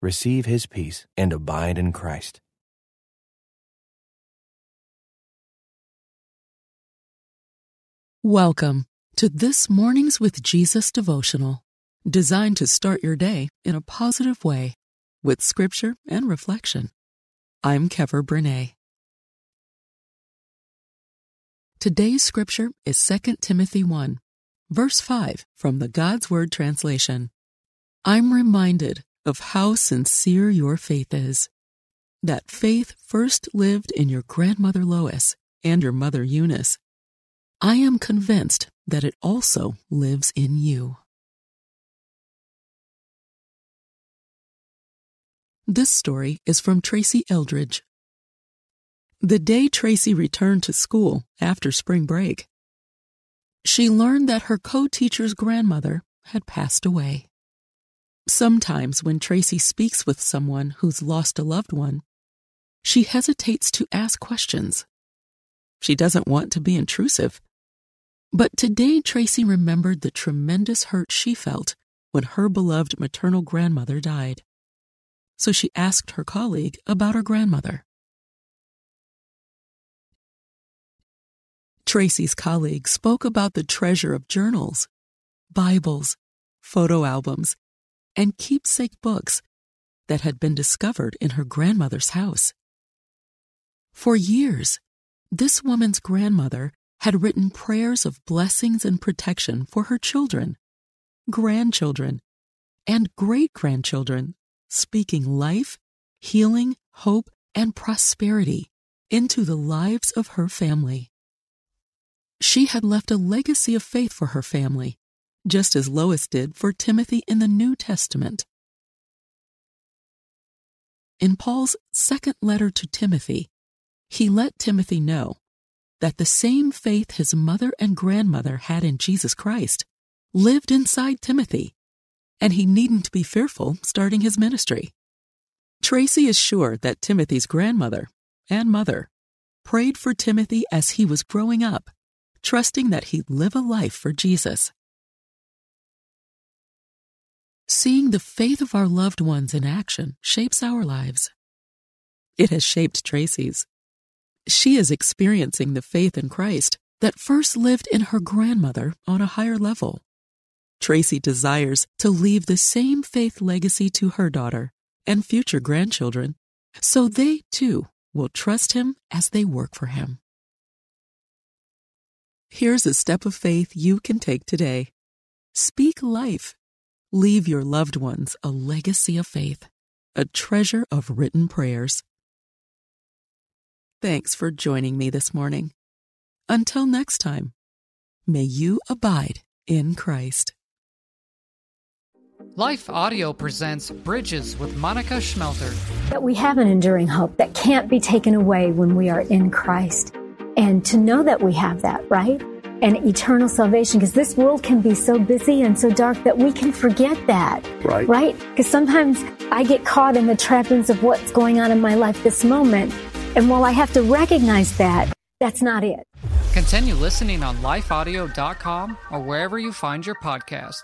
receive his peace and abide in Christ. Welcome to this Mornings with Jesus devotional, designed to start your day in a positive way with scripture and reflection. I'm Keaver Brenai. Today's scripture is 2 Timothy 1, verse 5 from the God's Word translation. I'm reminded of how sincere your faith is. That faith first lived in your grandmother Lois and your mother Eunice. I am convinced that it also lives in you. This story is from Tracy Eldridge. The day Tracy returned to school after spring break, she learned that her co teacher's grandmother had passed away. Sometimes, when Tracy speaks with someone who's lost a loved one, she hesitates to ask questions. She doesn't want to be intrusive. But today, Tracy remembered the tremendous hurt she felt when her beloved maternal grandmother died. So she asked her colleague about her grandmother. Tracy's colleague spoke about the treasure of journals, Bibles, photo albums, and keepsake books that had been discovered in her grandmother's house. For years, this woman's grandmother had written prayers of blessings and protection for her children, grandchildren, and great grandchildren, speaking life, healing, hope, and prosperity into the lives of her family. She had left a legacy of faith for her family just as Lois did for Timothy in the New Testament. In Paul's second letter to Timothy, he let Timothy know that the same faith his mother and grandmother had in Jesus Christ lived inside Timothy, and he needn't be fearful starting his ministry. Tracy is sure that Timothy's grandmother and mother prayed for Timothy as he was growing up, trusting that he'd live a life for Jesus. Seeing the faith of our loved ones in action shapes our lives. It has shaped Tracy's. She is experiencing the faith in Christ that first lived in her grandmother on a higher level. Tracy desires to leave the same faith legacy to her daughter and future grandchildren so they too will trust him as they work for him. Here's a step of faith you can take today. Speak life Leave your loved ones a legacy of faith, a treasure of written prayers. Thanks for joining me this morning. Until next time, may you abide in Christ. Life Audio presents Bridges with Monica Schmelter. That we have an enduring hope that can't be taken away when we are in Christ. And to know that we have that, right? And eternal salvation because this world can be so busy and so dark that we can forget that. Right. Right? Because sometimes I get caught in the trappings of what's going on in my life this moment. And while I have to recognize that, that's not it. Continue listening on lifeaudio.com or wherever you find your podcast.